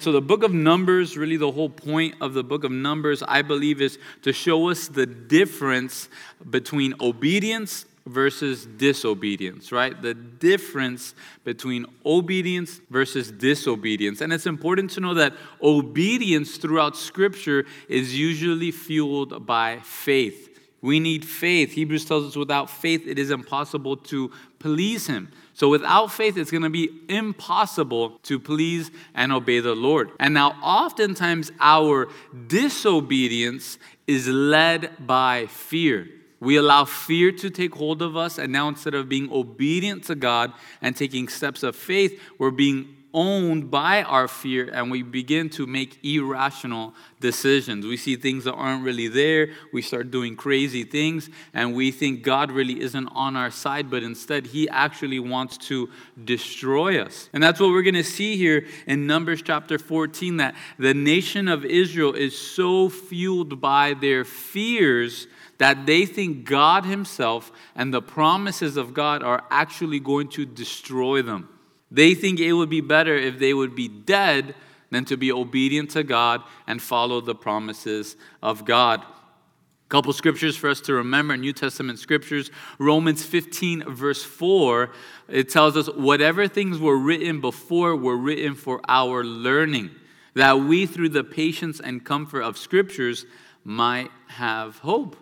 So, the book of Numbers, really the whole point of the book of Numbers, I believe, is to show us the difference between obedience versus disobedience, right? The difference between obedience versus disobedience. And it's important to know that obedience throughout Scripture is usually fueled by faith. We need faith. Hebrews tells us without faith, it is impossible to please Him. So without faith, it's going to be impossible to please and obey the Lord. And now, oftentimes, our disobedience is led by fear. We allow fear to take hold of us, and now instead of being obedient to God and taking steps of faith, we're being owned by our fear and we begin to make irrational decisions. We see things that aren't really there. We start doing crazy things and we think God really isn't on our side, but instead, He actually wants to destroy us. And that's what we're going to see here in Numbers chapter 14 that the nation of Israel is so fueled by their fears that they think God Himself and the promises of God are actually going to destroy them. They think it would be better if they would be dead than to be obedient to God and follow the promises of God. A couple scriptures for us to remember New Testament scriptures. Romans 15, verse 4, it tells us, Whatever things were written before were written for our learning, that we, through the patience and comfort of scriptures, might have hope.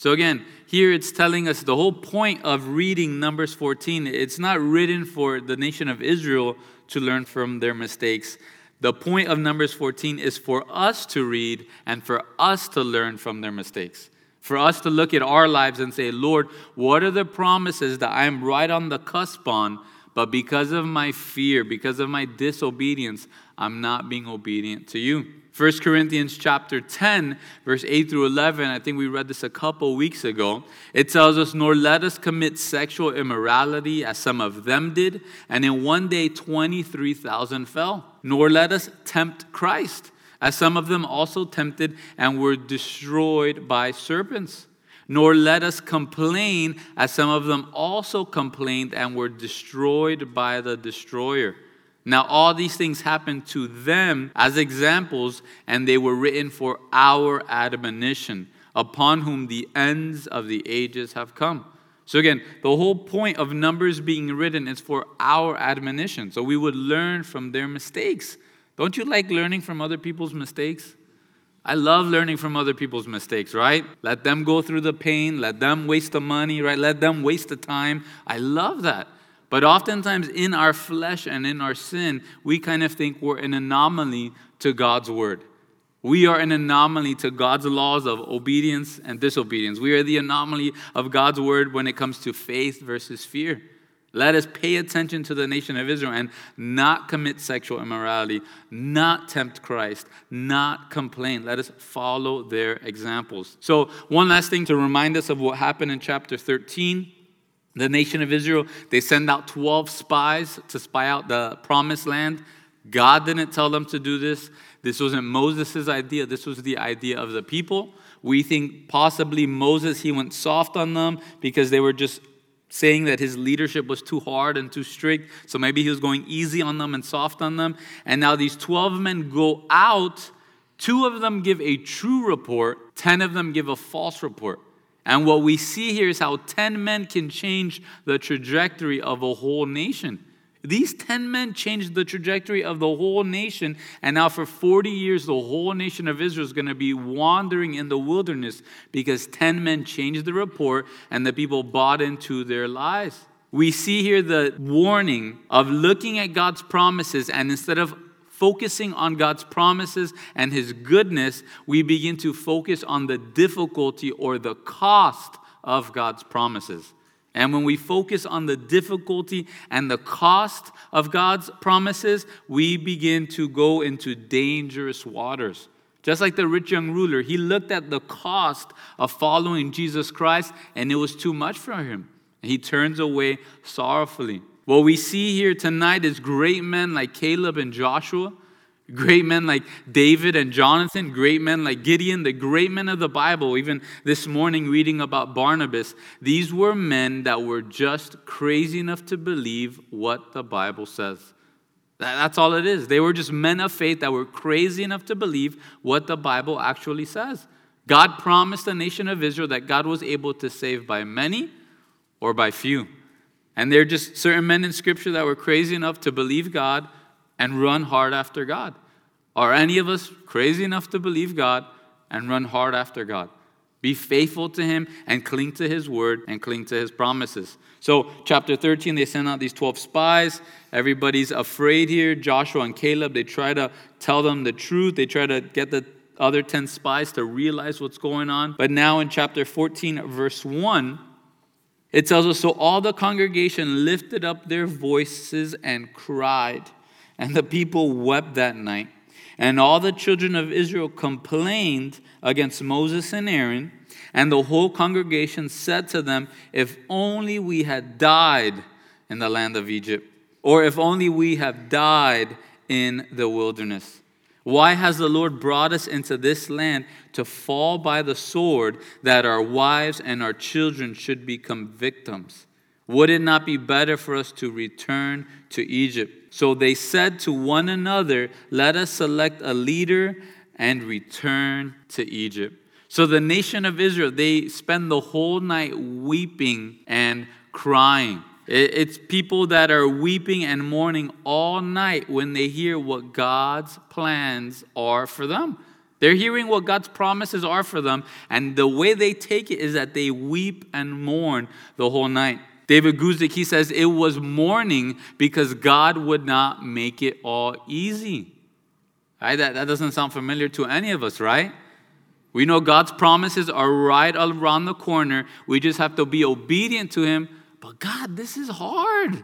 So, again, here it's telling us the whole point of reading Numbers 14. It's not written for the nation of Israel to learn from their mistakes. The point of Numbers 14 is for us to read and for us to learn from their mistakes. For us to look at our lives and say, Lord, what are the promises that I am right on the cusp on, but because of my fear, because of my disobedience, I'm not being obedient to you? 1 Corinthians chapter 10, verse 8 through 11, I think we read this a couple weeks ago. It tells us, Nor let us commit sexual immorality as some of them did, and in one day 23,000 fell. Nor let us tempt Christ, as some of them also tempted and were destroyed by serpents. Nor let us complain, as some of them also complained and were destroyed by the destroyer. Now, all these things happened to them as examples, and they were written for our admonition, upon whom the ends of the ages have come. So, again, the whole point of Numbers being written is for our admonition. So, we would learn from their mistakes. Don't you like learning from other people's mistakes? I love learning from other people's mistakes, right? Let them go through the pain, let them waste the money, right? Let them waste the time. I love that. But oftentimes in our flesh and in our sin, we kind of think we're an anomaly to God's word. We are an anomaly to God's laws of obedience and disobedience. We are the anomaly of God's word when it comes to faith versus fear. Let us pay attention to the nation of Israel and not commit sexual immorality, not tempt Christ, not complain. Let us follow their examples. So, one last thing to remind us of what happened in chapter 13 the nation of Israel, they send out 12 spies to spy out the promised land. God didn't tell them to do this. This wasn't Moses' idea, this was the idea of the people. We think possibly Moses, he went soft on them because they were just saying that his leadership was too hard and too strict. So maybe he was going easy on them and soft on them. And now these 12 men go out. Two of them give a true report, 10 of them give a false report. And what we see here is how 10 men can change the trajectory of a whole nation. These 10 men changed the trajectory of the whole nation, and now for 40 years, the whole nation of Israel is going to be wandering in the wilderness because 10 men changed the report and the people bought into their lies. We see here the warning of looking at God's promises, and instead of focusing on God's promises and His goodness, we begin to focus on the difficulty or the cost of God's promises. And when we focus on the difficulty and the cost of God's promises, we begin to go into dangerous waters. Just like the rich young ruler, he looked at the cost of following Jesus Christ and it was too much for him. He turns away sorrowfully. What we see here tonight is great men like Caleb and Joshua, great men like David and Jonathan, great men like Gideon, the great men of the Bible. Even this morning, reading about Barnabas, these were men that were just crazy enough to believe what the Bible says. That's all it is. They were just men of faith that were crazy enough to believe what the Bible actually says. God promised the nation of Israel that God was able to save by many or by few. And they're just certain men in Scripture that were crazy enough to believe God and run hard after God. Are any of us crazy enough to believe God and run hard after God? Be faithful to Him and cling to His word and cling to His promises. So, chapter 13, they send out these 12 spies. Everybody's afraid here. Joshua and Caleb, they try to tell them the truth. They try to get the other 10 spies to realize what's going on. But now in chapter 14, verse 1, it tells us So all the congregation lifted up their voices and cried, and the people wept that night. And all the children of Israel complained against Moses and Aaron. And the whole congregation said to them, If only we had died in the land of Egypt, or if only we have died in the wilderness. Why has the Lord brought us into this land to fall by the sword that our wives and our children should become victims? Would it not be better for us to return to Egypt? So they said to one another, Let us select a leader and return to Egypt. So the nation of Israel, they spend the whole night weeping and crying. It's people that are weeping and mourning all night when they hear what God's plans are for them. They're hearing what God's promises are for them, and the way they take it is that they weep and mourn the whole night. David Guzik, he says, it was mourning because God would not make it all easy. Right? That, that doesn't sound familiar to any of us, right? We know God's promises are right around the corner. We just have to be obedient to Him. But God, this is hard.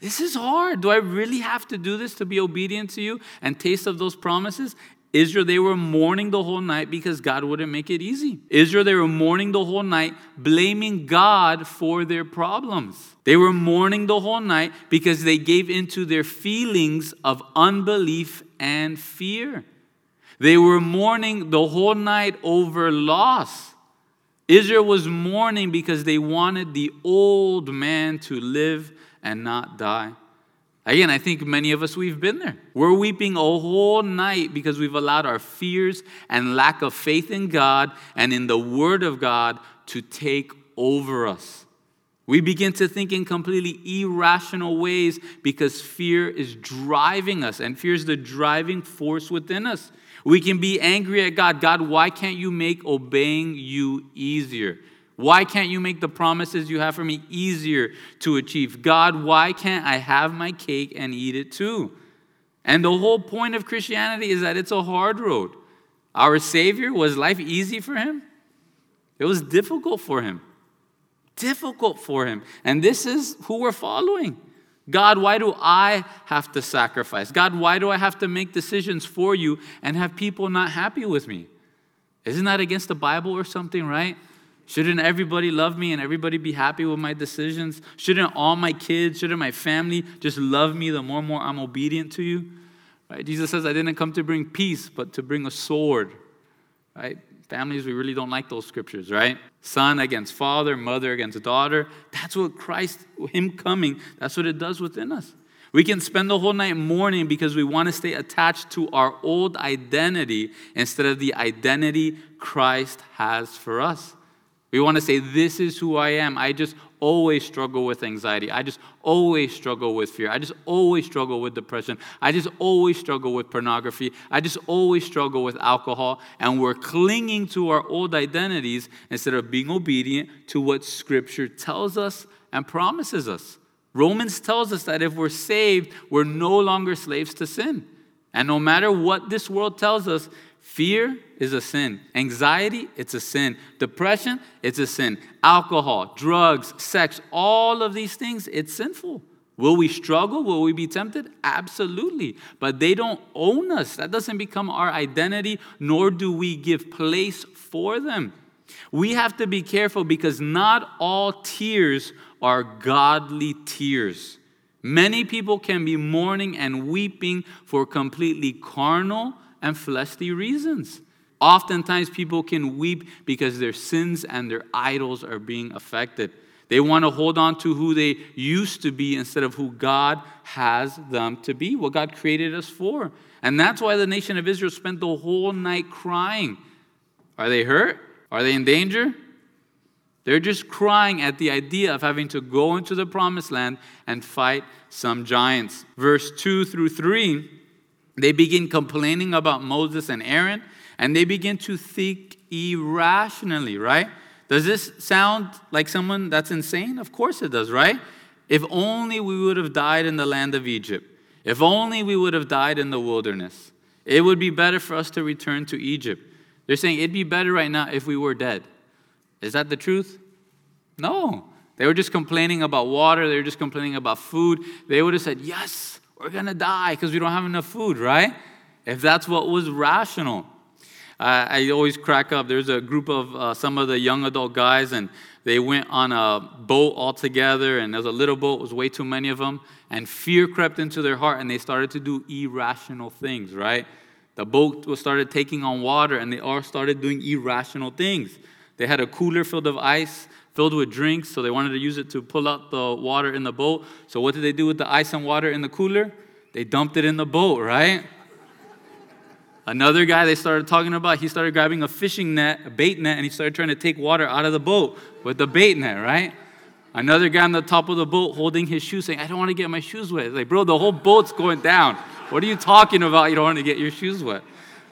This is hard. Do I really have to do this to be obedient to you and taste of those promises? Israel, they were mourning the whole night because God wouldn't make it easy. Israel, they were mourning the whole night, blaming God for their problems. They were mourning the whole night because they gave into their feelings of unbelief and fear. They were mourning the whole night over loss. Israel was mourning because they wanted the old man to live and not die. Again, I think many of us, we've been there. We're weeping a whole night because we've allowed our fears and lack of faith in God and in the Word of God to take over us. We begin to think in completely irrational ways because fear is driving us, and fear is the driving force within us. We can be angry at God. God, why can't you make obeying you easier? Why can't you make the promises you have for me easier to achieve? God, why can't I have my cake and eat it too? And the whole point of Christianity is that it's a hard road. Our Savior, was life easy for him? It was difficult for him. Difficult for him. And this is who we're following. God, why do I have to sacrifice? God, why do I have to make decisions for you and have people not happy with me? Isn't that against the Bible or something, right? Shouldn't everybody love me and everybody be happy with my decisions? Shouldn't all my kids, shouldn't my family just love me the more and more I'm obedient to you? Right? Jesus says, I didn't come to bring peace, but to bring a sword. Right? Families, we really don't like those scriptures, right? Son against father, mother against daughter. That's what Christ, Him coming, that's what it does within us. We can spend the whole night mourning because we want to stay attached to our old identity instead of the identity Christ has for us. We want to say, This is who I am. I just always struggle with anxiety. I just always struggle with fear. I just always struggle with depression. I just always struggle with pornography. I just always struggle with alcohol. And we're clinging to our old identities instead of being obedient to what Scripture tells us and promises us. Romans tells us that if we're saved, we're no longer slaves to sin. And no matter what this world tells us, Fear is a sin. Anxiety, it's a sin. Depression, it's a sin. Alcohol, drugs, sex, all of these things, it's sinful. Will we struggle? Will we be tempted? Absolutely. But they don't own us. That doesn't become our identity, nor do we give place for them. We have to be careful because not all tears are godly tears. Many people can be mourning and weeping for completely carnal and fleshly reasons. Oftentimes, people can weep because their sins and their idols are being affected. They want to hold on to who they used to be instead of who God has them to be, what God created us for. And that's why the nation of Israel spent the whole night crying. Are they hurt? Are they in danger? They're just crying at the idea of having to go into the promised land and fight some giants. Verse 2 through 3, they begin complaining about Moses and Aaron, and they begin to think irrationally, right? Does this sound like someone that's insane? Of course it does, right? If only we would have died in the land of Egypt. If only we would have died in the wilderness. It would be better for us to return to Egypt. They're saying it'd be better right now if we were dead. Is that the truth? No. They were just complaining about water, they were just complaining about food. They would have said, Yes, we're going to die because we don't have enough food, right? If that's what was rational. Uh, I always crack up. There's a group of uh, some of the young adult guys, and they went on a boat all together, and there's a little boat, was way too many of them, and fear crept into their heart, and they started to do irrational things, right? The boat was started taking on water, and they all started doing irrational things. They had a cooler filled of ice, filled with drinks, so they wanted to use it to pull out the water in the boat. So what did they do with the ice and water in the cooler? They dumped it in the boat, right? Another guy they started talking about, he started grabbing a fishing net, a bait net, and he started trying to take water out of the boat with the bait net, right? Another guy on the top of the boat holding his shoes saying, I don't want to get my shoes wet. Like, bro, the whole boat's going down. What are you talking about? You don't want to get your shoes wet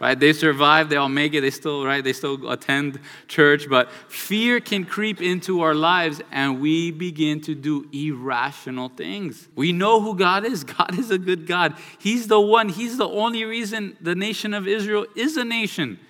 right? They survive, they all make it, they still, right? They still attend church, but fear can creep into our lives and we begin to do irrational things. We know who God is. God is a good God. He's the one, He's the only reason the nation of Israel is a nation.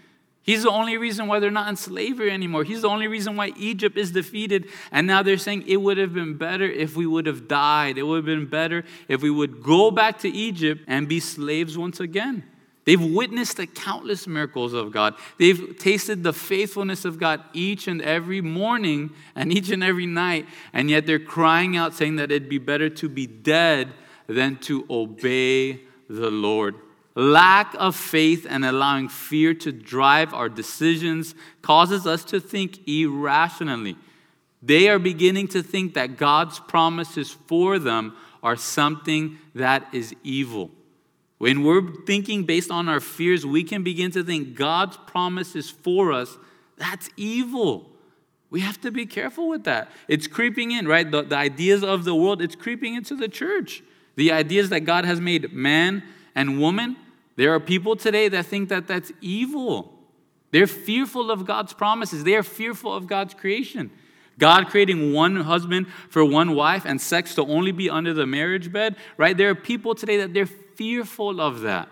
He's the only reason why they're not in slavery anymore. He's the only reason why Egypt is defeated. And now they're saying it would have been better if we would have died. It would have been better if we would go back to Egypt and be slaves once again. They've witnessed the countless miracles of God. They've tasted the faithfulness of God each and every morning and each and every night, and yet they're crying out saying that it'd be better to be dead than to obey the Lord. Lack of faith and allowing fear to drive our decisions causes us to think irrationally. They are beginning to think that God's promises for them are something that is evil. When we're thinking based on our fears, we can begin to think God's promises for us. That's evil. We have to be careful with that. It's creeping in, right? The, the ideas of the world, it's creeping into the church. The ideas that God has made man and woman, there are people today that think that that's evil. They're fearful of God's promises, they are fearful of God's creation. God creating one husband for one wife and sex to only be under the marriage bed, right? There are people today that they're fearful of that.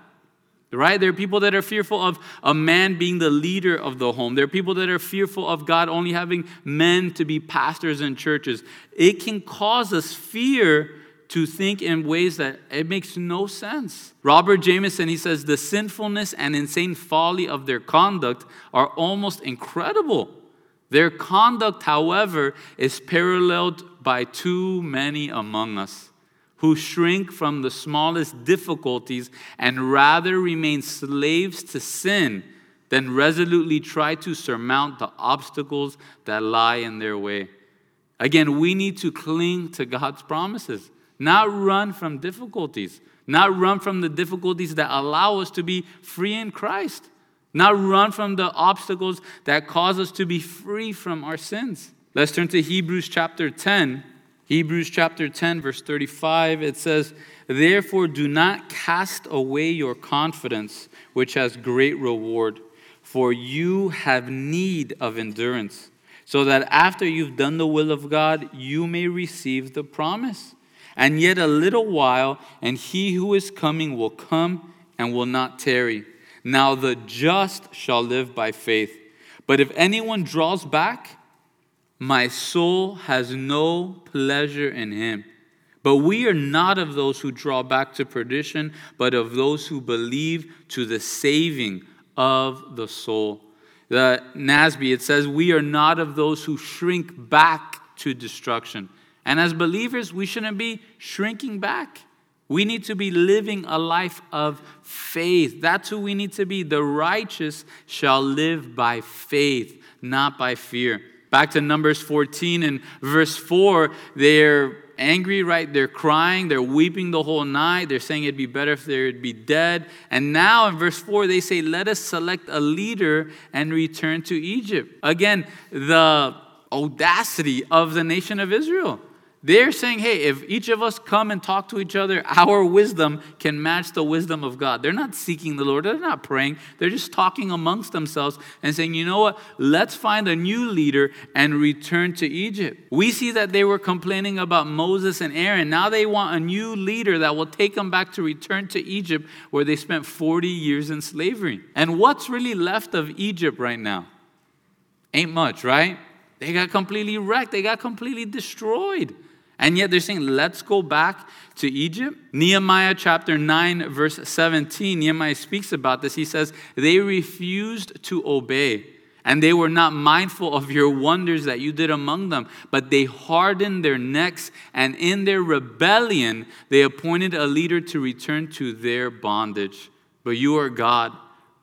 Right? There are people that are fearful of a man being the leader of the home. There are people that are fearful of God only having men to be pastors in churches. It can cause us fear to think in ways that it makes no sense. Robert Jamieson, he says, the sinfulness and insane folly of their conduct are almost incredible. Their conduct, however, is paralleled by too many among us who shrink from the smallest difficulties and rather remain slaves to sin than resolutely try to surmount the obstacles that lie in their way. Again, we need to cling to God's promises, not run from difficulties, not run from the difficulties that allow us to be free in Christ, not run from the obstacles that cause us to be free from our sins. Let's turn to Hebrews chapter 10 Hebrews chapter 10, verse 35, it says, Therefore, do not cast away your confidence, which has great reward, for you have need of endurance, so that after you've done the will of God, you may receive the promise. And yet a little while, and he who is coming will come and will not tarry. Now the just shall live by faith. But if anyone draws back, my soul has no pleasure in him. But we are not of those who draw back to perdition, but of those who believe to the saving of the soul. The NASB, it says, We are not of those who shrink back to destruction. And as believers, we shouldn't be shrinking back. We need to be living a life of faith. That's who we need to be. The righteous shall live by faith, not by fear. Back to Numbers 14 and verse 4, they're angry, right? They're crying, they're weeping the whole night. They're saying it'd be better if they'd be dead. And now in verse 4, they say, Let us select a leader and return to Egypt. Again, the audacity of the nation of Israel. They're saying, hey, if each of us come and talk to each other, our wisdom can match the wisdom of God. They're not seeking the Lord, they're not praying. They're just talking amongst themselves and saying, you know what, let's find a new leader and return to Egypt. We see that they were complaining about Moses and Aaron. Now they want a new leader that will take them back to return to Egypt, where they spent 40 years in slavery. And what's really left of Egypt right now? Ain't much, right? They got completely wrecked, they got completely destroyed. And yet they're saying, let's go back to Egypt. Nehemiah chapter 9, verse 17, Nehemiah speaks about this. He says, They refused to obey, and they were not mindful of your wonders that you did among them, but they hardened their necks, and in their rebellion, they appointed a leader to return to their bondage. But you are God,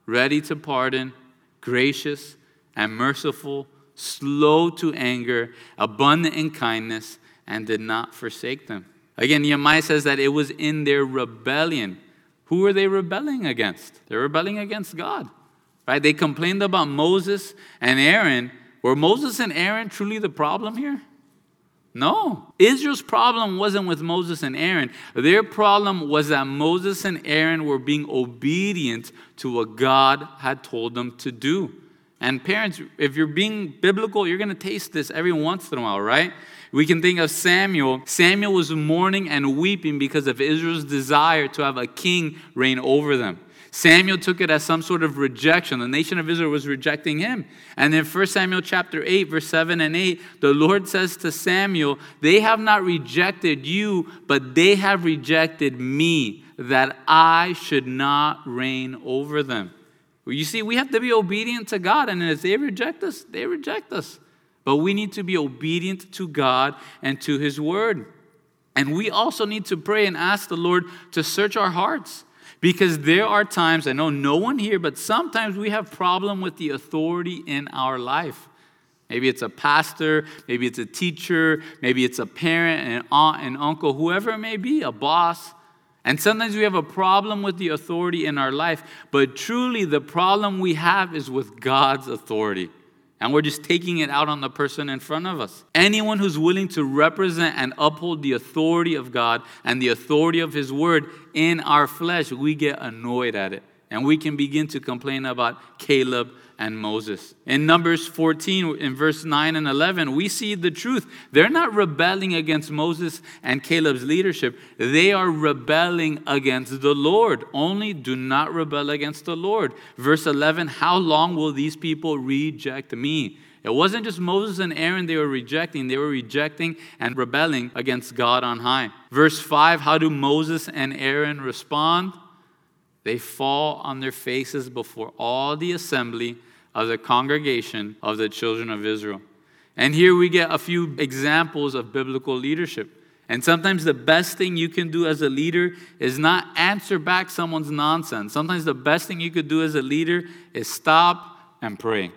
ready to pardon, gracious and merciful, slow to anger, abundant in kindness and did not forsake them. Again, Nehemiah says that it was in their rebellion. Who were they rebelling against? They're rebelling against God. Right? They complained about Moses and Aaron. Were Moses and Aaron truly the problem here? No. Israel's problem wasn't with Moses and Aaron. Their problem was that Moses and Aaron were being obedient to what God had told them to do. And parents, if you're being biblical, you're going to taste this every once in a while, right? We can think of Samuel. Samuel was mourning and weeping because of Israel's desire to have a king reign over them. Samuel took it as some sort of rejection. The nation of Israel was rejecting him. And in 1 Samuel chapter 8, verse 7 and 8, the Lord says to Samuel, They have not rejected you, but they have rejected me, that I should not reign over them. You see, we have to be obedient to God, and as they reject us, they reject us. But we need to be obedient to God and to His Word. And we also need to pray and ask the Lord to search our hearts. Because there are times, I know no one here, but sometimes we have problem with the authority in our life. Maybe it's a pastor, maybe it's a teacher, maybe it's a parent, an aunt, an uncle, whoever it may be, a boss. And sometimes we have a problem with the authority in our life, but truly the problem we have is with God's authority. And we're just taking it out on the person in front of us. Anyone who's willing to represent and uphold the authority of God and the authority of His word in our flesh, we get annoyed at it. And we can begin to complain about Caleb and Moses. In Numbers 14, in verse 9 and 11, we see the truth. They're not rebelling against Moses and Caleb's leadership, they are rebelling against the Lord. Only do not rebel against the Lord. Verse 11, how long will these people reject me? It wasn't just Moses and Aaron they were rejecting, they were rejecting and rebelling against God on high. Verse 5 How do Moses and Aaron respond? They fall on their faces before all the assembly of the congregation of the children of Israel. And here we get a few examples of biblical leadership. And sometimes the best thing you can do as a leader is not answer back someone's nonsense. Sometimes the best thing you could do as a leader is stop and pray.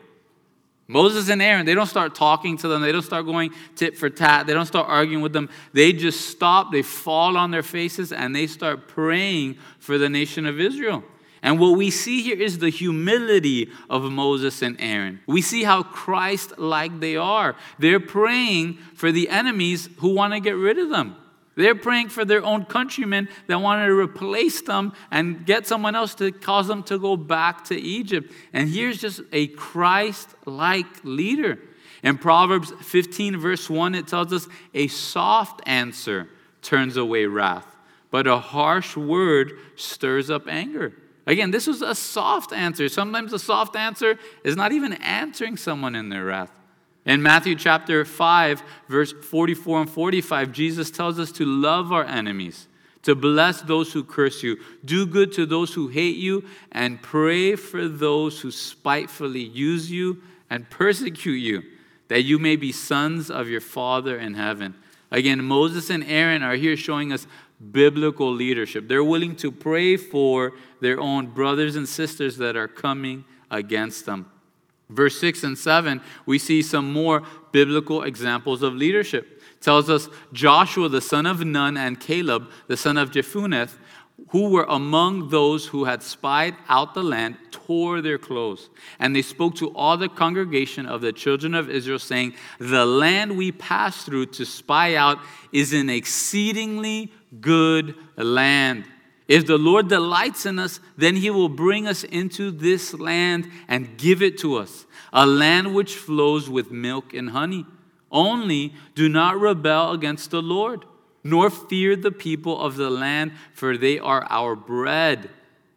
Moses and Aaron, they don't start talking to them. They don't start going tit for tat. They don't start arguing with them. They just stop, they fall on their faces, and they start praying for the nation of Israel. And what we see here is the humility of Moses and Aaron. We see how Christ like they are. They're praying for the enemies who want to get rid of them. They're praying for their own countrymen that want to replace them and get someone else to cause them to go back to Egypt. And here's just a Christ like leader. In Proverbs 15, verse 1, it tells us a soft answer turns away wrath, but a harsh word stirs up anger. Again, this was a soft answer. Sometimes a soft answer is not even answering someone in their wrath. In Matthew chapter 5, verse 44 and 45, Jesus tells us to love our enemies, to bless those who curse you, do good to those who hate you, and pray for those who spitefully use you and persecute you, that you may be sons of your Father in heaven. Again, Moses and Aaron are here showing us biblical leadership. They're willing to pray for their own brothers and sisters that are coming against them. Verse 6 and 7, we see some more biblical examples of leadership. It tells us Joshua, the son of Nun, and Caleb, the son of Jephunneh, who were among those who had spied out the land, tore their clothes. And they spoke to all the congregation of the children of Israel, saying, The land we passed through to spy out is an exceedingly good land. If the Lord delights in us, then he will bring us into this land and give it to us, a land which flows with milk and honey. Only do not rebel against the Lord, nor fear the people of the land, for they are our bread.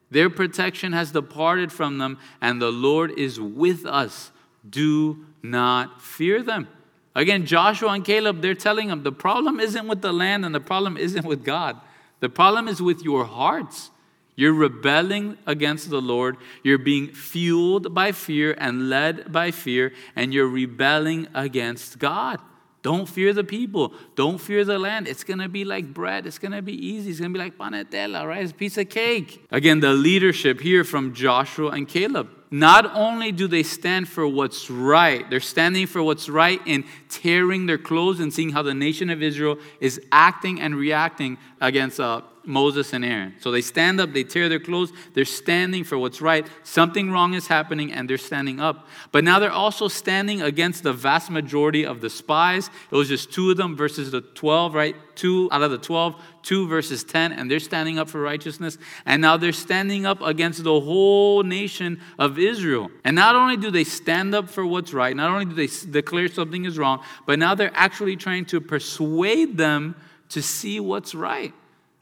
Their protection has departed from them, and the Lord is with us. Do not fear them. Again, Joshua and Caleb, they're telling them the problem isn't with the land and the problem isn't with God. The problem is with your hearts. You're rebelling against the Lord. You're being fueled by fear and led by fear, and you're rebelling against God. Don't fear the people. Don't fear the land. It's going to be like bread. It's going to be easy. It's going to be like panetela, right? It's a piece of cake. Again, the leadership here from Joshua and Caleb. Not only do they stand for what's right, they're standing for what's right in tearing their clothes and seeing how the nation of Israel is acting and reacting against uh, Moses and Aaron. So they stand up, they tear their clothes, they're standing for what's right. Something wrong is happening, and they're standing up. But now they're also standing against the vast majority of the spies. It was just two of them versus the 12, right? Two out of the 12, two versus 10, and they're standing up for righteousness. And now they're standing up against the whole nation of Israel. And not only do they stand up for what's right, not only do they declare something is wrong, but now they're actually trying to persuade them to see what's right.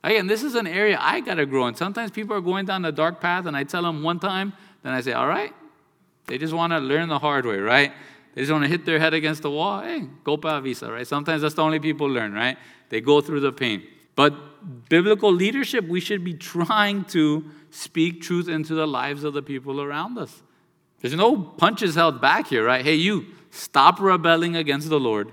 Again, this is an area I got to grow in. Sometimes people are going down the dark path, and I tell them one time, then I say, all right. They just want to learn the hard way, right? They just want to hit their head against the wall. Hey, go pa visa, right? Sometimes that's the only people learn, right? They go through the pain. But biblical leadership, we should be trying to speak truth into the lives of the people around us. There's no punches held back here, right? Hey, you, stop rebelling against the Lord.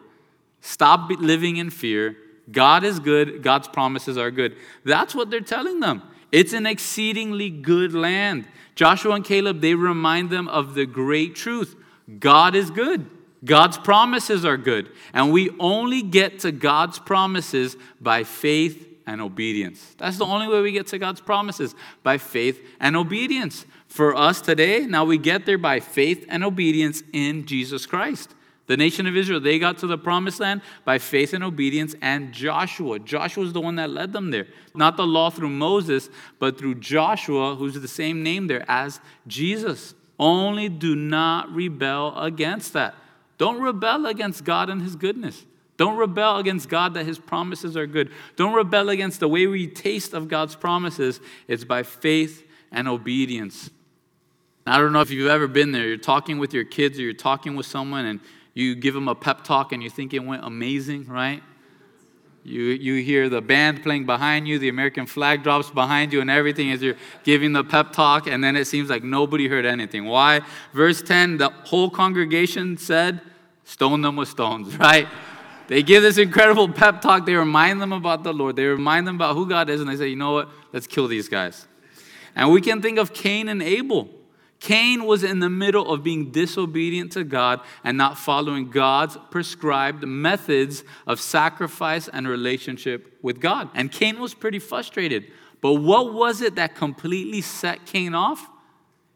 Stop living in fear God is good, God's promises are good. That's what they're telling them. It's an exceedingly good land. Joshua and Caleb, they remind them of the great truth God is good. God's promises are good. And we only get to God's promises by faith and obedience. That's the only way we get to God's promises by faith and obedience. For us today, now we get there by faith and obedience in Jesus Christ. The nation of Israel, they got to the promised land by faith and obedience, and Joshua. Joshua is the one that led them there. Not the law through Moses, but through Joshua, who's the same name there as Jesus. Only do not rebel against that. Don't rebel against God and His goodness. Don't rebel against God that His promises are good. Don't rebel against the way we taste of God's promises. It's by faith and obedience. I don't know if you've ever been there. You're talking with your kids or you're talking with someone and you give them a pep talk and you think it went amazing, right? You, you hear the band playing behind you, the American flag drops behind you, and everything as you're giving the pep talk, and then it seems like nobody heard anything. Why? Verse 10 the whole congregation said, Stone them with stones, right? They give this incredible pep talk. They remind them about the Lord. They remind them about who God is, and they say, You know what? Let's kill these guys. And we can think of Cain and Abel. Cain was in the middle of being disobedient to God and not following God's prescribed methods of sacrifice and relationship with God. And Cain was pretty frustrated. But what was it that completely set Cain off?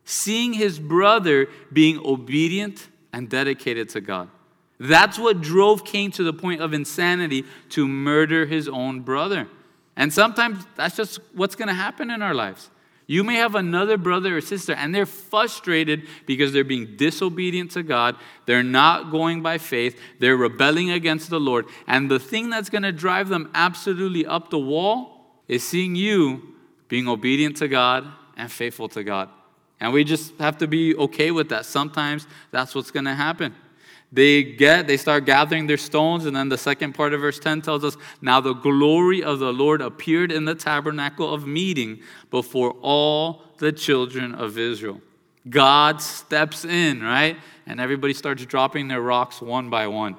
Seeing his brother being obedient and dedicated to God. That's what drove Cain to the point of insanity to murder his own brother. And sometimes that's just what's going to happen in our lives. You may have another brother or sister, and they're frustrated because they're being disobedient to God. They're not going by faith. They're rebelling against the Lord. And the thing that's going to drive them absolutely up the wall is seeing you being obedient to God and faithful to God. And we just have to be okay with that. Sometimes that's what's going to happen they get they start gathering their stones and then the second part of verse 10 tells us now the glory of the lord appeared in the tabernacle of meeting before all the children of israel. God steps in right? And everybody starts dropping their rocks one by one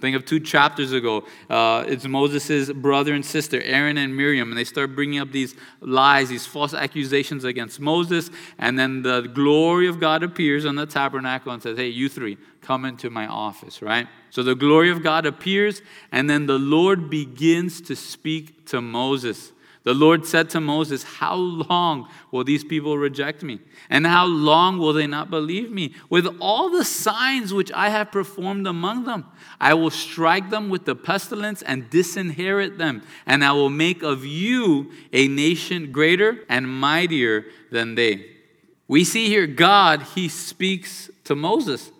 Think of two chapters ago. Uh, it's Moses' brother and sister, Aaron and Miriam, and they start bringing up these lies, these false accusations against Moses. And then the glory of God appears on the tabernacle and says, Hey, you three, come into my office, right? So the glory of God appears, and then the Lord begins to speak to Moses. The Lord said to Moses, How long will these people reject me? And how long will they not believe me? With all the signs which I have performed among them, I will strike them with the pestilence and disinherit them, and I will make of you a nation greater and mightier than they. We see here God, He speaks to Moses.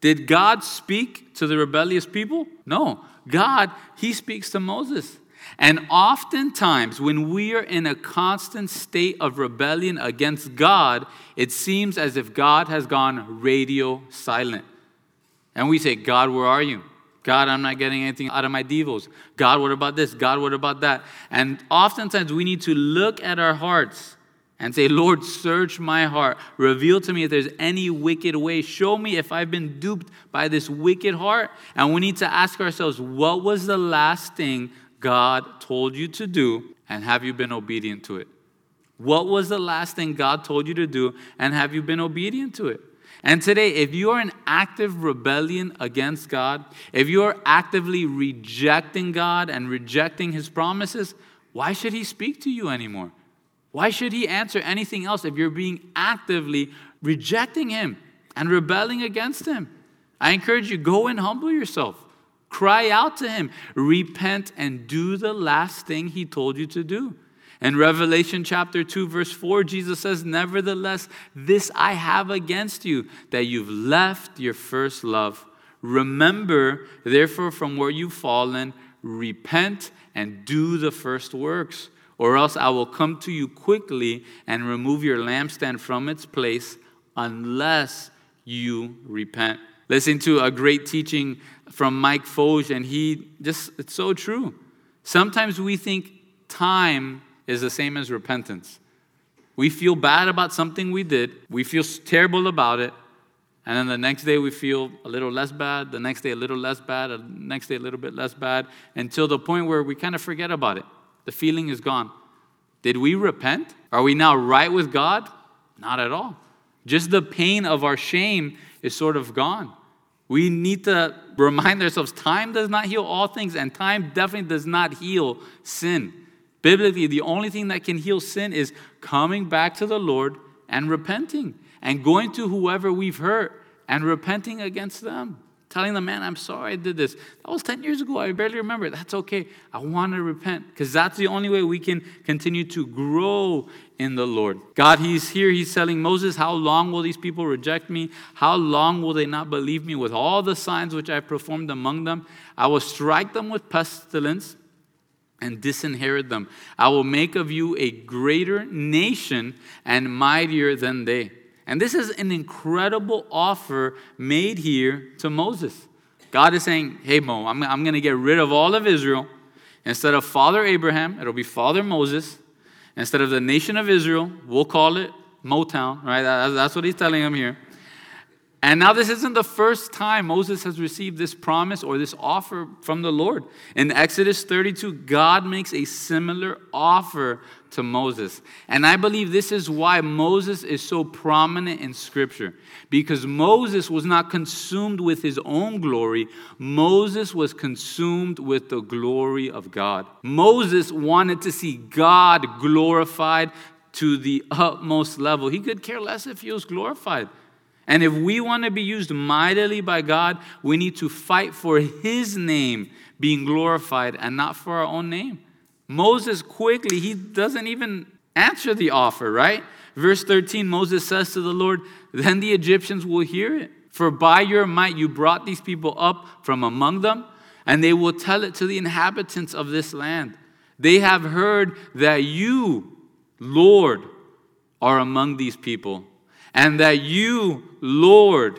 Did God speak to the rebellious people? No. God, He speaks to Moses. And oftentimes, when we are in a constant state of rebellion against God, it seems as if God has gone radio silent. And we say, God, where are you? God, I'm not getting anything out of my devos. God, what about this? God, what about that? And oftentimes, we need to look at our hearts and say, Lord, search my heart. Reveal to me if there's any wicked way. Show me if I've been duped by this wicked heart. And we need to ask ourselves, what was the last thing God told you to do, and have you been obedient to it? What was the last thing God told you to do, and have you been obedient to it? And today, if you are in active rebellion against God, if you are actively rejecting God and rejecting His promises, why should He speak to you anymore? Why should He answer anything else if you're being actively rejecting Him and rebelling against Him? I encourage you, go and humble yourself. Cry out to him, repent, and do the last thing he told you to do. In Revelation chapter 2, verse 4, Jesus says, Nevertheless, this I have against you, that you've left your first love. Remember, therefore, from where you've fallen, repent and do the first works, or else I will come to you quickly and remove your lampstand from its place unless you repent. Listen to a great teaching from Mike Foge, and he just, it's so true. Sometimes we think time is the same as repentance. We feel bad about something we did, we feel terrible about it, and then the next day we feel a little less bad, the next day a little less bad, the next day a little bit less bad, until the point where we kind of forget about it. The feeling is gone. Did we repent? Are we now right with God? Not at all. Just the pain of our shame is sort of gone. We need to remind ourselves time does not heal all things, and time definitely does not heal sin. Biblically, the only thing that can heal sin is coming back to the Lord and repenting and going to whoever we've hurt and repenting against them telling the man, I'm sorry I did this. That was 10 years ago. I barely remember. That's okay. I want to repent because that's the only way we can continue to grow in the Lord. God, He's here. He's telling Moses, How long will these people reject me? How long will they not believe me with all the signs which I performed among them? I will strike them with pestilence and disinherit them. I will make of you a greater nation and mightier than they. And this is an incredible offer made here to Moses. God is saying, Hey, Mo, I'm, I'm going to get rid of all of Israel. Instead of Father Abraham, it'll be Father Moses. Instead of the nation of Israel, we'll call it Motown, right? That's what he's telling him here. And now, this isn't the first time Moses has received this promise or this offer from the Lord. In Exodus 32, God makes a similar offer to Moses. And I believe this is why Moses is so prominent in Scripture. Because Moses was not consumed with his own glory, Moses was consumed with the glory of God. Moses wanted to see God glorified to the utmost level. He could care less if he was glorified. And if we want to be used mightily by God, we need to fight for His name being glorified and not for our own name. Moses quickly, he doesn't even answer the offer, right? Verse 13, Moses says to the Lord, Then the Egyptians will hear it. For by your might you brought these people up from among them, and they will tell it to the inhabitants of this land. They have heard that you, Lord, are among these people and that you, Lord,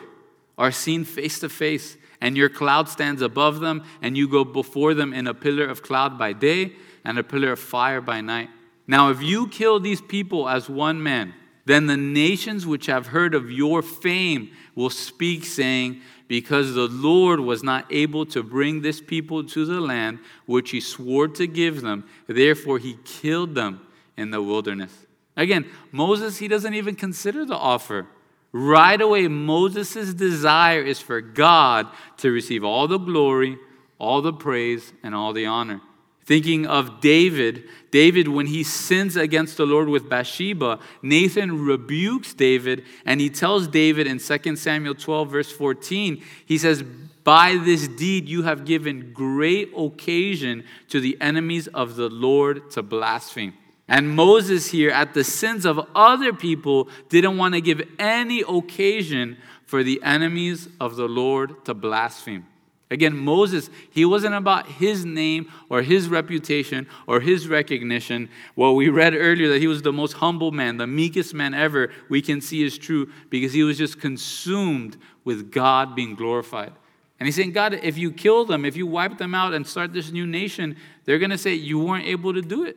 are seen face to face, and your cloud stands above them, and you go before them in a pillar of cloud by day and a pillar of fire by night. Now, if you kill these people as one man, Then the nations which have heard of your fame will speak, saying, Because the Lord was not able to bring this people to the land which he swore to give them, therefore he killed them in the wilderness. Again, Moses, he doesn't even consider the offer. Right away, Moses' desire is for God to receive all the glory, all the praise, and all the honor. Thinking of David, David, when he sins against the Lord with Bathsheba, Nathan rebukes David and he tells David in 2 Samuel 12, verse 14, he says, By this deed you have given great occasion to the enemies of the Lord to blaspheme. And Moses, here at the sins of other people, didn't want to give any occasion for the enemies of the Lord to blaspheme. Again, Moses, he wasn't about his name or his reputation or his recognition. What we read earlier, that he was the most humble man, the meekest man ever, we can see is true because he was just consumed with God being glorified. And he's saying, God, if you kill them, if you wipe them out and start this new nation, they're going to say you weren't able to do it.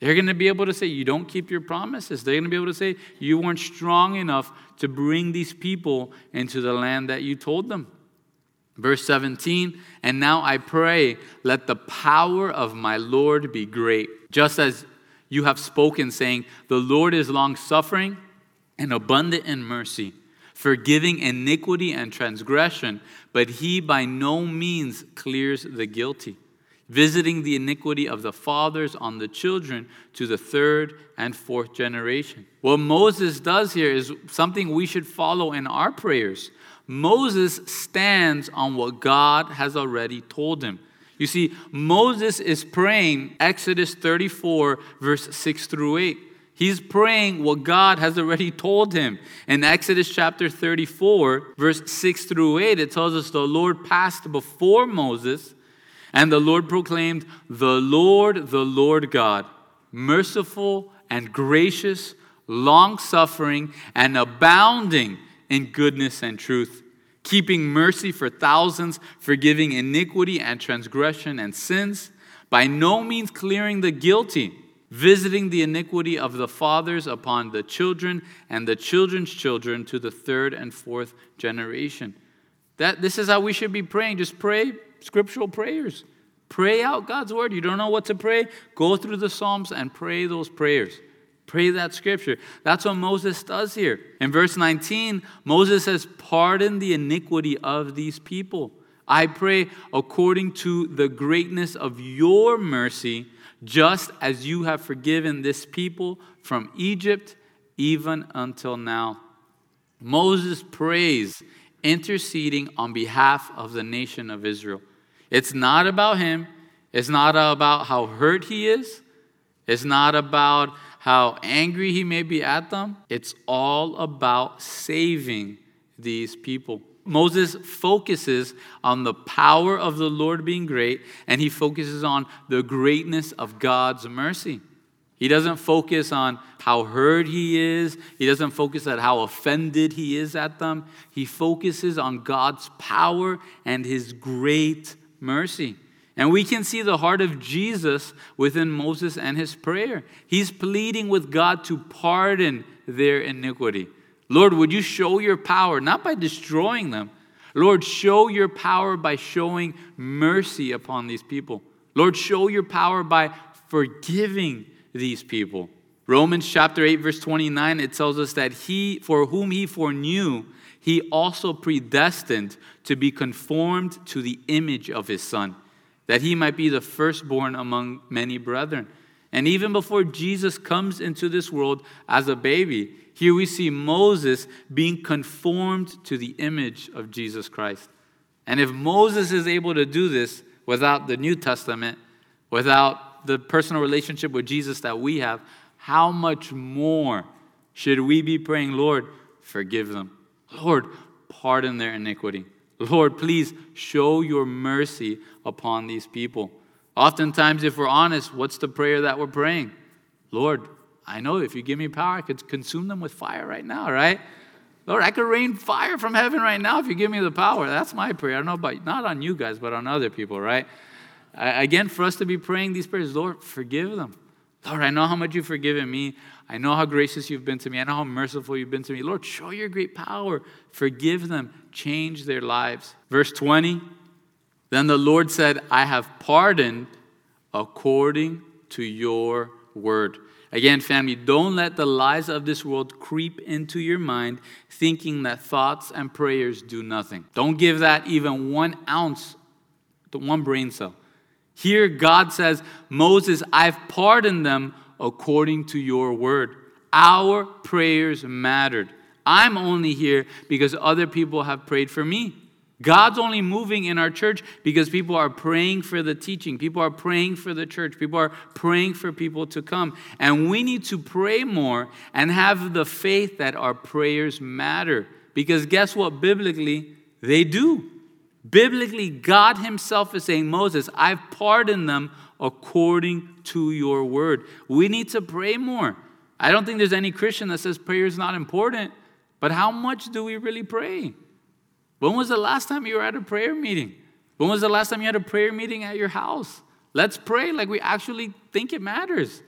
They're going to be able to say you don't keep your promises. They're going to be able to say you weren't strong enough to bring these people into the land that you told them. Verse 17, and now I pray, let the power of my Lord be great, just as you have spoken, saying, The Lord is long suffering and abundant in mercy, forgiving iniquity and transgression, but he by no means clears the guilty, visiting the iniquity of the fathers on the children to the third and fourth generation. What Moses does here is something we should follow in our prayers. Moses stands on what God has already told him. You see, Moses is praying Exodus 34, verse 6 through 8. He's praying what God has already told him. In Exodus chapter 34, verse 6 through 8, it tells us the Lord passed before Moses, and the Lord proclaimed, The Lord, the Lord God, merciful and gracious, long suffering, and abounding in goodness and truth, keeping mercy for thousands, forgiving iniquity and transgression and sins, by no means clearing the guilty, visiting the iniquity of the fathers upon the children and the children's children to the third and fourth generation. That, this is how we should be praying. Just pray scriptural prayers. Pray out God's word. You don't know what to pray? Go through the Psalms and pray those prayers. Pray that scripture. That's what Moses does here. In verse 19, Moses says, Pardon the iniquity of these people. I pray according to the greatness of your mercy, just as you have forgiven this people from Egypt even until now. Moses prays, interceding on behalf of the nation of Israel. It's not about him, it's not about how hurt he is, it's not about how angry he may be at them, it's all about saving these people. Moses focuses on the power of the Lord being great, and he focuses on the greatness of God's mercy. He doesn't focus on how hurt he is. He doesn't focus on how offended he is at them. He focuses on God's power and his great mercy. And we can see the heart of Jesus within Moses and his prayer. He's pleading with God to pardon their iniquity. Lord, would you show your power, not by destroying them? Lord, show your power by showing mercy upon these people. Lord, show your power by forgiving these people. Romans chapter 8 verse 29 it tells us that he for whom he foreknew he also predestined to be conformed to the image of his son that he might be the firstborn among many brethren. And even before Jesus comes into this world as a baby, here we see Moses being conformed to the image of Jesus Christ. And if Moses is able to do this without the New Testament, without the personal relationship with Jesus that we have, how much more should we be praying, Lord, forgive them? Lord, pardon their iniquity. Lord, please show your mercy upon these people. Oftentimes, if we're honest, what's the prayer that we're praying? Lord, I know if you give me power, I could consume them with fire right now, right? Lord, I could rain fire from heaven right now if you give me the power. That's my prayer. I don't know about, not on you guys, but on other people, right? Again, for us to be praying these prayers, Lord, forgive them. Lord, I know how much you've forgiven me. I know how gracious you've been to me. I know how merciful you've been to me. Lord, show your great power. Forgive them. Change their lives. Verse 20 Then the Lord said, I have pardoned according to your word. Again, family, don't let the lies of this world creep into your mind, thinking that thoughts and prayers do nothing. Don't give that even one ounce, to one brain cell. Here, God says, Moses, I've pardoned them according to your word. Our prayers mattered. I'm only here because other people have prayed for me. God's only moving in our church because people are praying for the teaching. People are praying for the church. People are praying for people to come. And we need to pray more and have the faith that our prayers matter. Because guess what? Biblically, they do. Biblically, God Himself is saying, Moses, I've pardoned them according to your word. We need to pray more. I don't think there's any Christian that says prayer is not important, but how much do we really pray? When was the last time you were at a prayer meeting? When was the last time you had a prayer meeting at your house? Let's pray like we actually think it matters.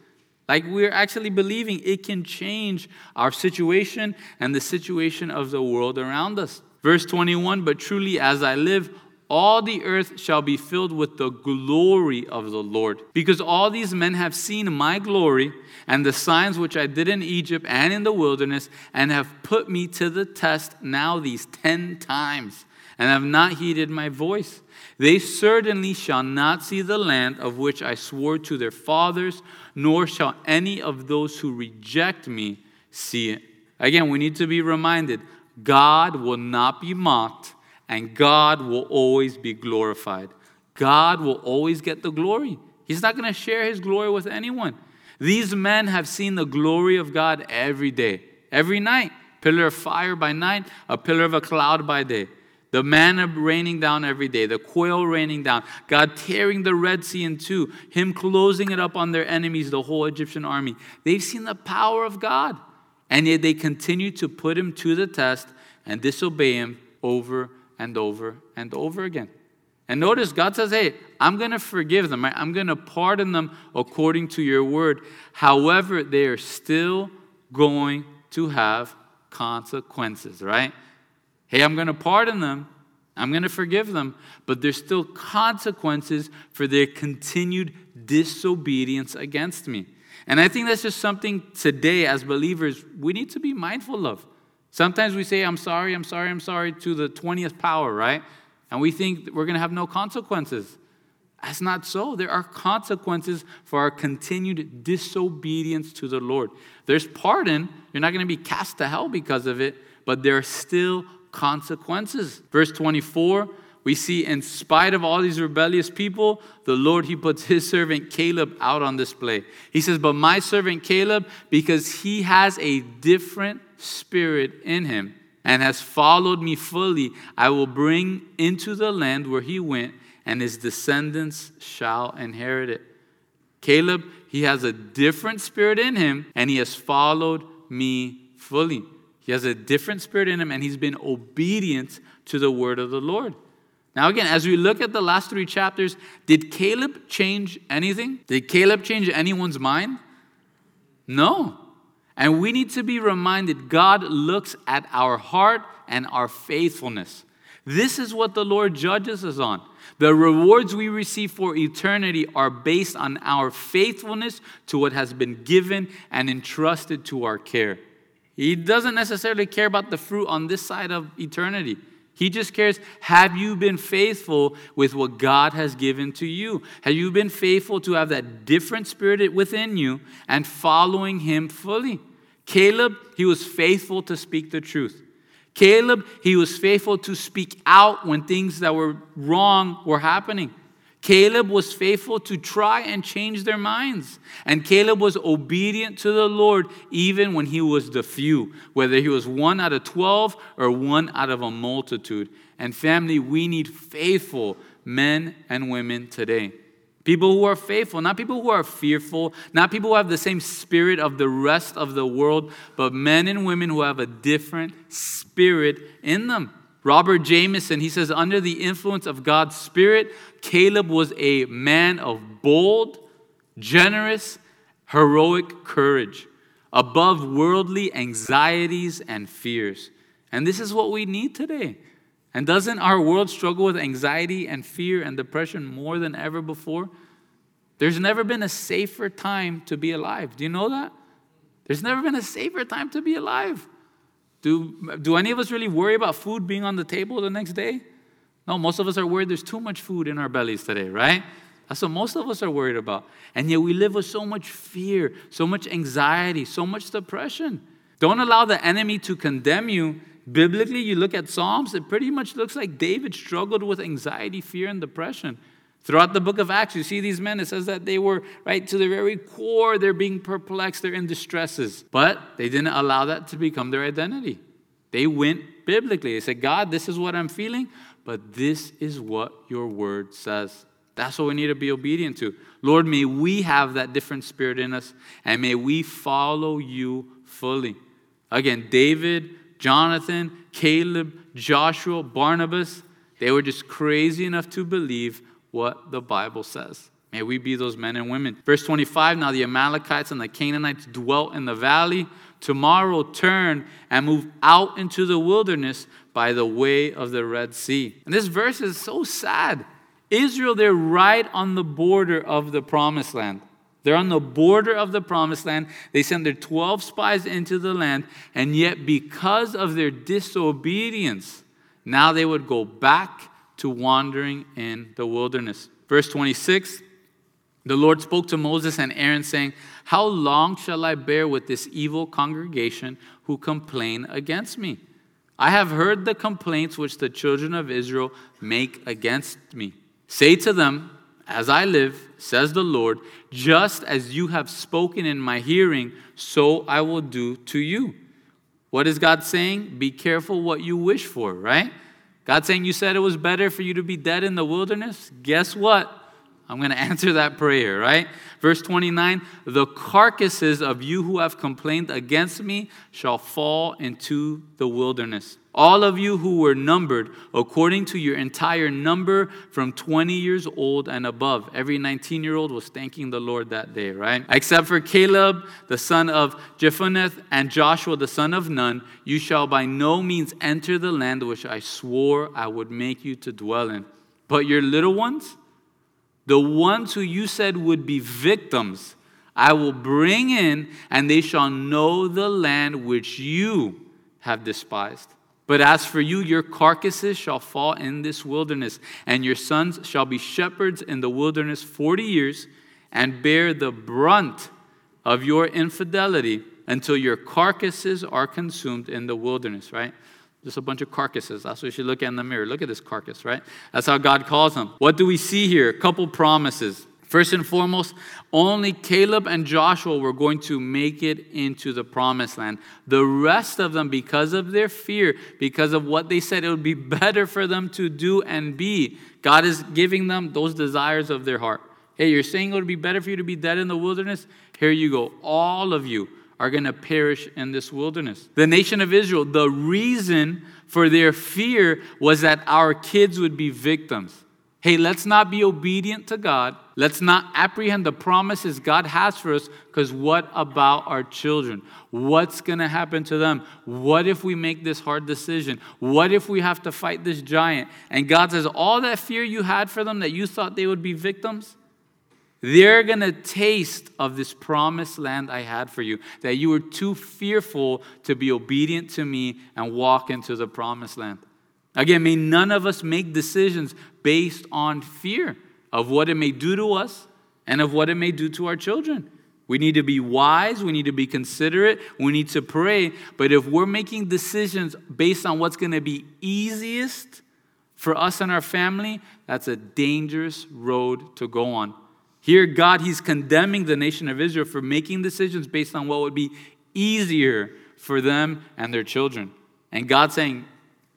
Like we're actually believing it can change our situation and the situation of the world around us. Verse 21 But truly, as I live, all the earth shall be filled with the glory of the Lord. Because all these men have seen my glory and the signs which I did in Egypt and in the wilderness, and have put me to the test now these ten times, and have not heeded my voice. They certainly shall not see the land of which I swore to their fathers, nor shall any of those who reject me see it. Again, we need to be reminded God will not be mocked and God will always be glorified. God will always get the glory. He's not going to share his glory with anyone. These men have seen the glory of God every day, every night. Pillar of fire by night, a pillar of a cloud by day. The manna raining down every day, the quail raining down, God tearing the Red Sea in two, Him closing it up on their enemies, the whole Egyptian army. They've seen the power of God, and yet they continue to put Him to the test and disobey Him over and over and over again. And notice God says, Hey, I'm going to forgive them. I'm going to pardon them according to your word. However, they are still going to have consequences, right? Hey, I'm going to pardon them. I'm going to forgive them. But there's still consequences for their continued disobedience against me. And I think that's just something today as believers we need to be mindful of. Sometimes we say, I'm sorry, I'm sorry, I'm sorry to the 20th power, right? And we think we're going to have no consequences. That's not so. There are consequences for our continued disobedience to the Lord. There's pardon. You're not going to be cast to hell because of it, but there are still consequences. Verse 24, we see in spite of all these rebellious people, the Lord, He puts His servant Caleb out on display. He says, But my servant Caleb, because he has a different spirit in him and has followed me fully, I will bring into the land where he went, and his descendants shall inherit it. Caleb, he has a different spirit in him, and he has followed me fully. He has a different spirit in him, and he's been obedient to the word of the Lord. Now, again, as we look at the last three chapters, did Caleb change anything? Did Caleb change anyone's mind? No. And we need to be reminded God looks at our heart and our faithfulness. This is what the Lord judges us on. The rewards we receive for eternity are based on our faithfulness to what has been given and entrusted to our care. He doesn't necessarily care about the fruit on this side of eternity. He just cares have you been faithful with what God has given to you? Have you been faithful to have that different spirit within you and following Him fully? Caleb, he was faithful to speak the truth. Caleb, he was faithful to speak out when things that were wrong were happening. Caleb was faithful to try and change their minds. And Caleb was obedient to the Lord even when he was the few, whether he was one out of 12 or one out of a multitude. And family, we need faithful men and women today. People who are faithful, not people who are fearful, not people who have the same spirit of the rest of the world, but men and women who have a different spirit in them. Robert Jamieson, he says, under the influence of God's Spirit, Caleb was a man of bold, generous, heroic courage. above worldly anxieties and fears. And this is what we need today. And doesn't our world struggle with anxiety and fear and depression more than ever before? There's never been a safer time to be alive. Do you know that? There's never been a safer time to be alive. Do, do any of us really worry about food being on the table the next day? No, most of us are worried there's too much food in our bellies today, right? That's what most of us are worried about. And yet we live with so much fear, so much anxiety, so much depression. Don't allow the enemy to condemn you. Biblically, you look at Psalms, it pretty much looks like David struggled with anxiety, fear, and depression. Throughout the book of Acts, you see these men, it says that they were, right, to the very core, they're being perplexed, they're in distresses. But they didn't allow that to become their identity. They went biblically. They said, God, this is what I'm feeling, but this is what your word says. That's what we need to be obedient to. Lord, may we have that different spirit in us, and may we follow you fully. Again, David, Jonathan, Caleb, Joshua, Barnabas, they were just crazy enough to believe what the Bible says. May we be those men and women. Verse 25 Now the Amalekites and the Canaanites dwelt in the valley. Tomorrow turn and move out into the wilderness by the way of the Red Sea. And this verse is so sad. Israel, they're right on the border of the promised land. They're on the border of the promised land. They send their 12 spies into the land, and yet, because of their disobedience, now they would go back to wandering in the wilderness. Verse 26 The Lord spoke to Moses and Aaron, saying, How long shall I bear with this evil congregation who complain against me? I have heard the complaints which the children of Israel make against me. Say to them, As I live, says the Lord, just as you have spoken in my hearing, so I will do to you. What is God saying? Be careful what you wish for, right? God saying, You said it was better for you to be dead in the wilderness? Guess what? I'm going to answer that prayer, right? Verse 29 The carcasses of you who have complained against me shall fall into the wilderness. All of you who were numbered according to your entire number from 20 years old and above. Every 19 year old was thanking the Lord that day, right? Except for Caleb, the son of Jephunneh, and Joshua, the son of Nun, you shall by no means enter the land which I swore I would make you to dwell in. But your little ones, the ones who you said would be victims, I will bring in, and they shall know the land which you have despised. But as for you, your carcasses shall fall in this wilderness, and your sons shall be shepherds in the wilderness forty years, and bear the brunt of your infidelity until your carcasses are consumed in the wilderness, right? Just a bunch of carcasses. That's what you should look at in the mirror. Look at this carcass, right? That's how God calls them. What do we see here? A couple promises. First and foremost, only Caleb and Joshua were going to make it into the promised land. The rest of them, because of their fear, because of what they said it would be better for them to do and be, God is giving them those desires of their heart. Hey, you're saying it would be better for you to be dead in the wilderness? Here you go. All of you are going to perish in this wilderness. The nation of Israel, the reason for their fear was that our kids would be victims. Hey, let's not be obedient to God. Let's not apprehend the promises God has for us because what about our children? What's going to happen to them? What if we make this hard decision? What if we have to fight this giant? And God says, all that fear you had for them that you thought they would be victims, they're going to taste of this promised land I had for you, that you were too fearful to be obedient to me and walk into the promised land. Again, may none of us make decisions based on fear of what it may do to us and of what it may do to our children. We need to be wise, we need to be considerate, we need to pray. But if we're making decisions based on what's going to be easiest for us and our family, that's a dangerous road to go on. Here, God, He's condemning the nation of Israel for making decisions based on what would be easier for them and their children. And God saying,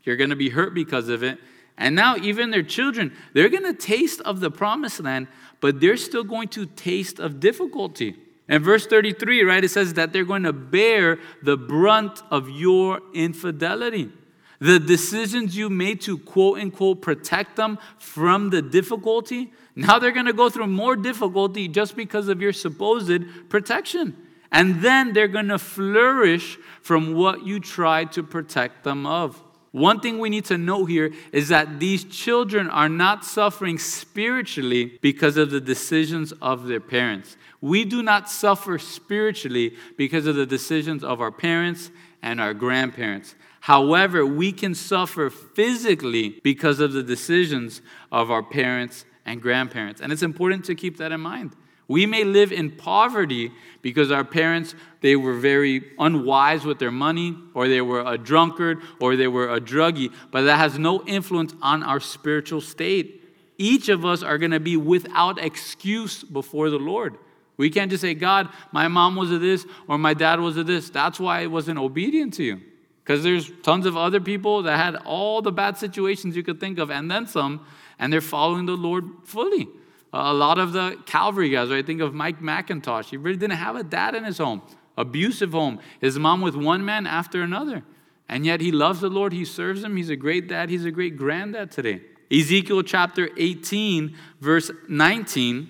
you're going to be hurt because of it. And now, even their children, they're going to taste of the promised land, but they're still going to taste of difficulty. In verse 33, right, it says that they're going to bear the brunt of your infidelity. The decisions you made to quote unquote protect them from the difficulty, now they're going to go through more difficulty just because of your supposed protection. And then they're going to flourish from what you try to protect them of. One thing we need to know here is that these children are not suffering spiritually because of the decisions of their parents. We do not suffer spiritually because of the decisions of our parents and our grandparents. However, we can suffer physically because of the decisions of our parents and grandparents. And it's important to keep that in mind. We may live in poverty because our parents they were very unwise with their money or they were a drunkard or they were a druggie, but that has no influence on our spiritual state. Each of us are going to be without excuse before the Lord. We can't just say, God, my mom was a this or my dad was a this. That's why I wasn't obedient to you. Because there's tons of other people that had all the bad situations you could think of and then some, and they're following the Lord fully. A lot of the Calvary guys, right? Think of Mike MacIntosh. He really didn't have a dad in his home, abusive home. His mom with one man after another. And yet he loves the Lord, he serves him, he's a great dad, he's a great granddad today. Ezekiel chapter 18, verse 19,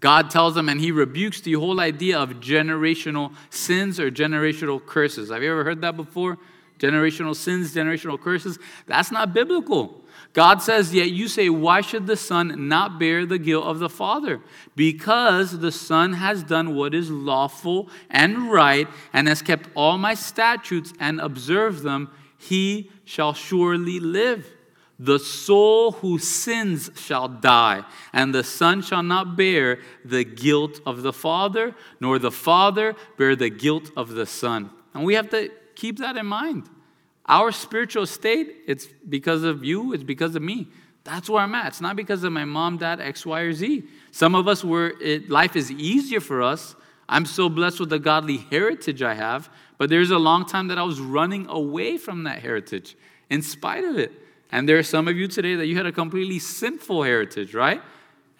God tells him, and he rebukes the whole idea of generational sins or generational curses. Have you ever heard that before? Generational sins, generational curses. That's not biblical. God says, Yet you say, Why should the Son not bear the guilt of the Father? Because the Son has done what is lawful and right, and has kept all my statutes and observed them, he shall surely live. The soul who sins shall die, and the Son shall not bear the guilt of the Father, nor the Father bear the guilt of the Son. And we have to keep that in mind. Our spiritual state, it's because of you, it's because of me. That's where I'm at. It's not because of my mom, dad, X, Y, or Z. Some of us where it, life is easier for us. I'm so blessed with the godly heritage I have, but there's a long time that I was running away from that heritage in spite of it. And there are some of you today that you had a completely sinful heritage, right?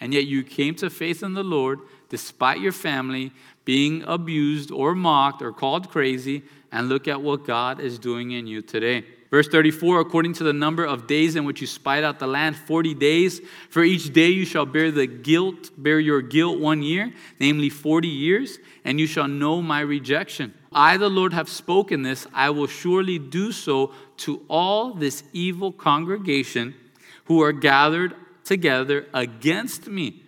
And yet you came to faith in the Lord despite your family being abused or mocked or called crazy and look at what God is doing in you today. Verse 34 according to the number of days in which you spied out the land 40 days. For each day you shall bear the guilt bear your guilt one year namely 40 years and you shall know my rejection. I the Lord have spoken this. I will surely do so to all this evil congregation who are gathered together against me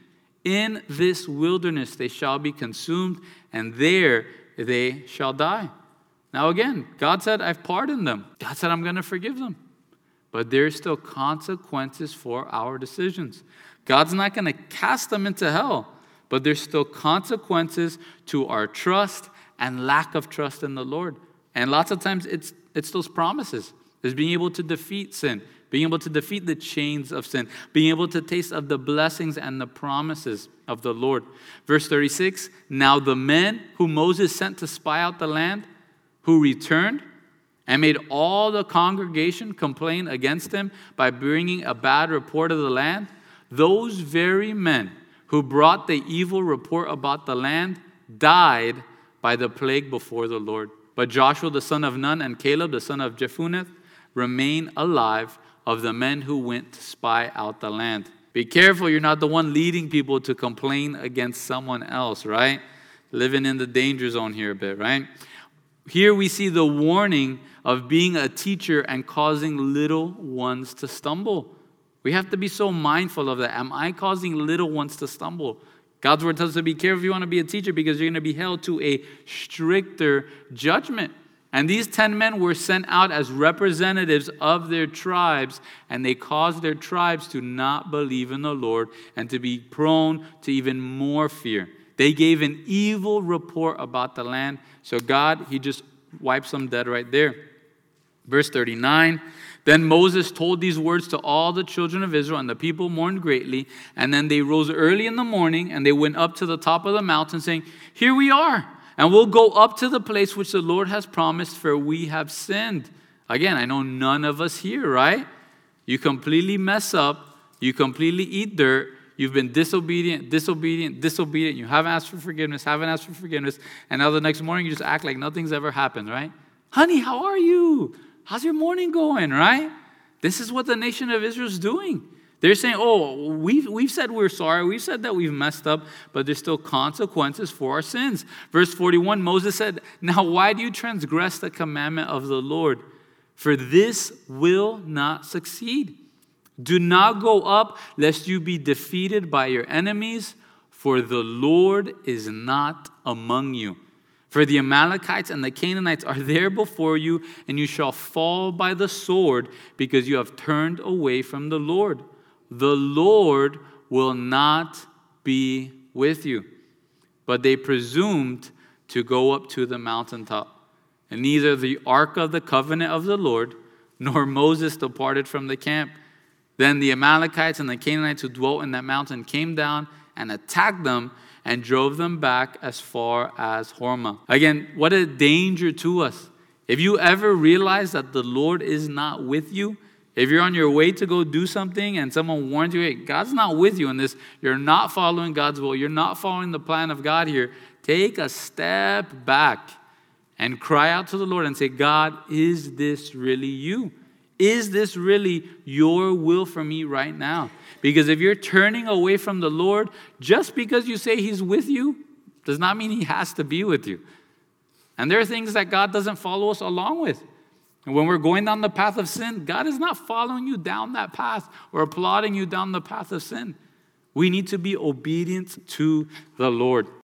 in this wilderness they shall be consumed and there they shall die now, again, God said, I've pardoned them. God said, I'm going to forgive them. But there's still consequences for our decisions. God's not going to cast them into hell, but there's still consequences to our trust and lack of trust in the Lord. And lots of times it's, it's those promises. It's being able to defeat sin, being able to defeat the chains of sin, being able to taste of the blessings and the promises of the Lord. Verse 36 Now the men who Moses sent to spy out the land, who returned and made all the congregation complain against him by bringing a bad report of the land, those very men who brought the evil report about the land died by the plague before the Lord. But Joshua the son of Nun and Caleb the son of Jephunneh remain alive of the men who went to spy out the land. Be careful, you're not the one leading people to complain against someone else, right? Living in the danger zone here a bit, right? Here we see the warning of being a teacher and causing little ones to stumble. We have to be so mindful of that. Am I causing little ones to stumble? God's word tells us to be careful if you want to be a teacher because you're going to be held to a stricter judgment. And these 10 men were sent out as representatives of their tribes, and they caused their tribes to not believe in the Lord and to be prone to even more fear. They gave an evil report about the land. So God, He just wipes them dead right there. Verse 39 Then Moses told these words to all the children of Israel, and the people mourned greatly. And then they rose early in the morning, and they went up to the top of the mountain, saying, Here we are, and we'll go up to the place which the Lord has promised, for we have sinned. Again, I know none of us here, right? You completely mess up, you completely eat dirt, You've been disobedient, disobedient, disobedient. You haven't asked for forgiveness, haven't asked for forgiveness. And now the next morning you just act like nothing's ever happened, right? Honey, how are you? How's your morning going, right? This is what the nation of Israel is doing. They're saying, oh, we've, we've said we're sorry. We've said that we've messed up, but there's still consequences for our sins. Verse 41 Moses said, Now why do you transgress the commandment of the Lord? For this will not succeed. Do not go up, lest you be defeated by your enemies, for the Lord is not among you. For the Amalekites and the Canaanites are there before you, and you shall fall by the sword, because you have turned away from the Lord. The Lord will not be with you. But they presumed to go up to the mountaintop. And neither the ark of the covenant of the Lord nor Moses departed from the camp. Then the Amalekites and the Canaanites who dwelt in that mountain came down and attacked them and drove them back as far as Hormah. Again, what a danger to us. If you ever realize that the Lord is not with you, if you're on your way to go do something and someone warns you, hey, God's not with you in this, you're not following God's will, you're not following the plan of God here, take a step back and cry out to the Lord and say, God, is this really you? Is this really your will for me right now? Because if you're turning away from the Lord, just because you say He's with you, does not mean He has to be with you. And there are things that God doesn't follow us along with. And when we're going down the path of sin, God is not following you down that path or applauding you down the path of sin. We need to be obedient to the Lord.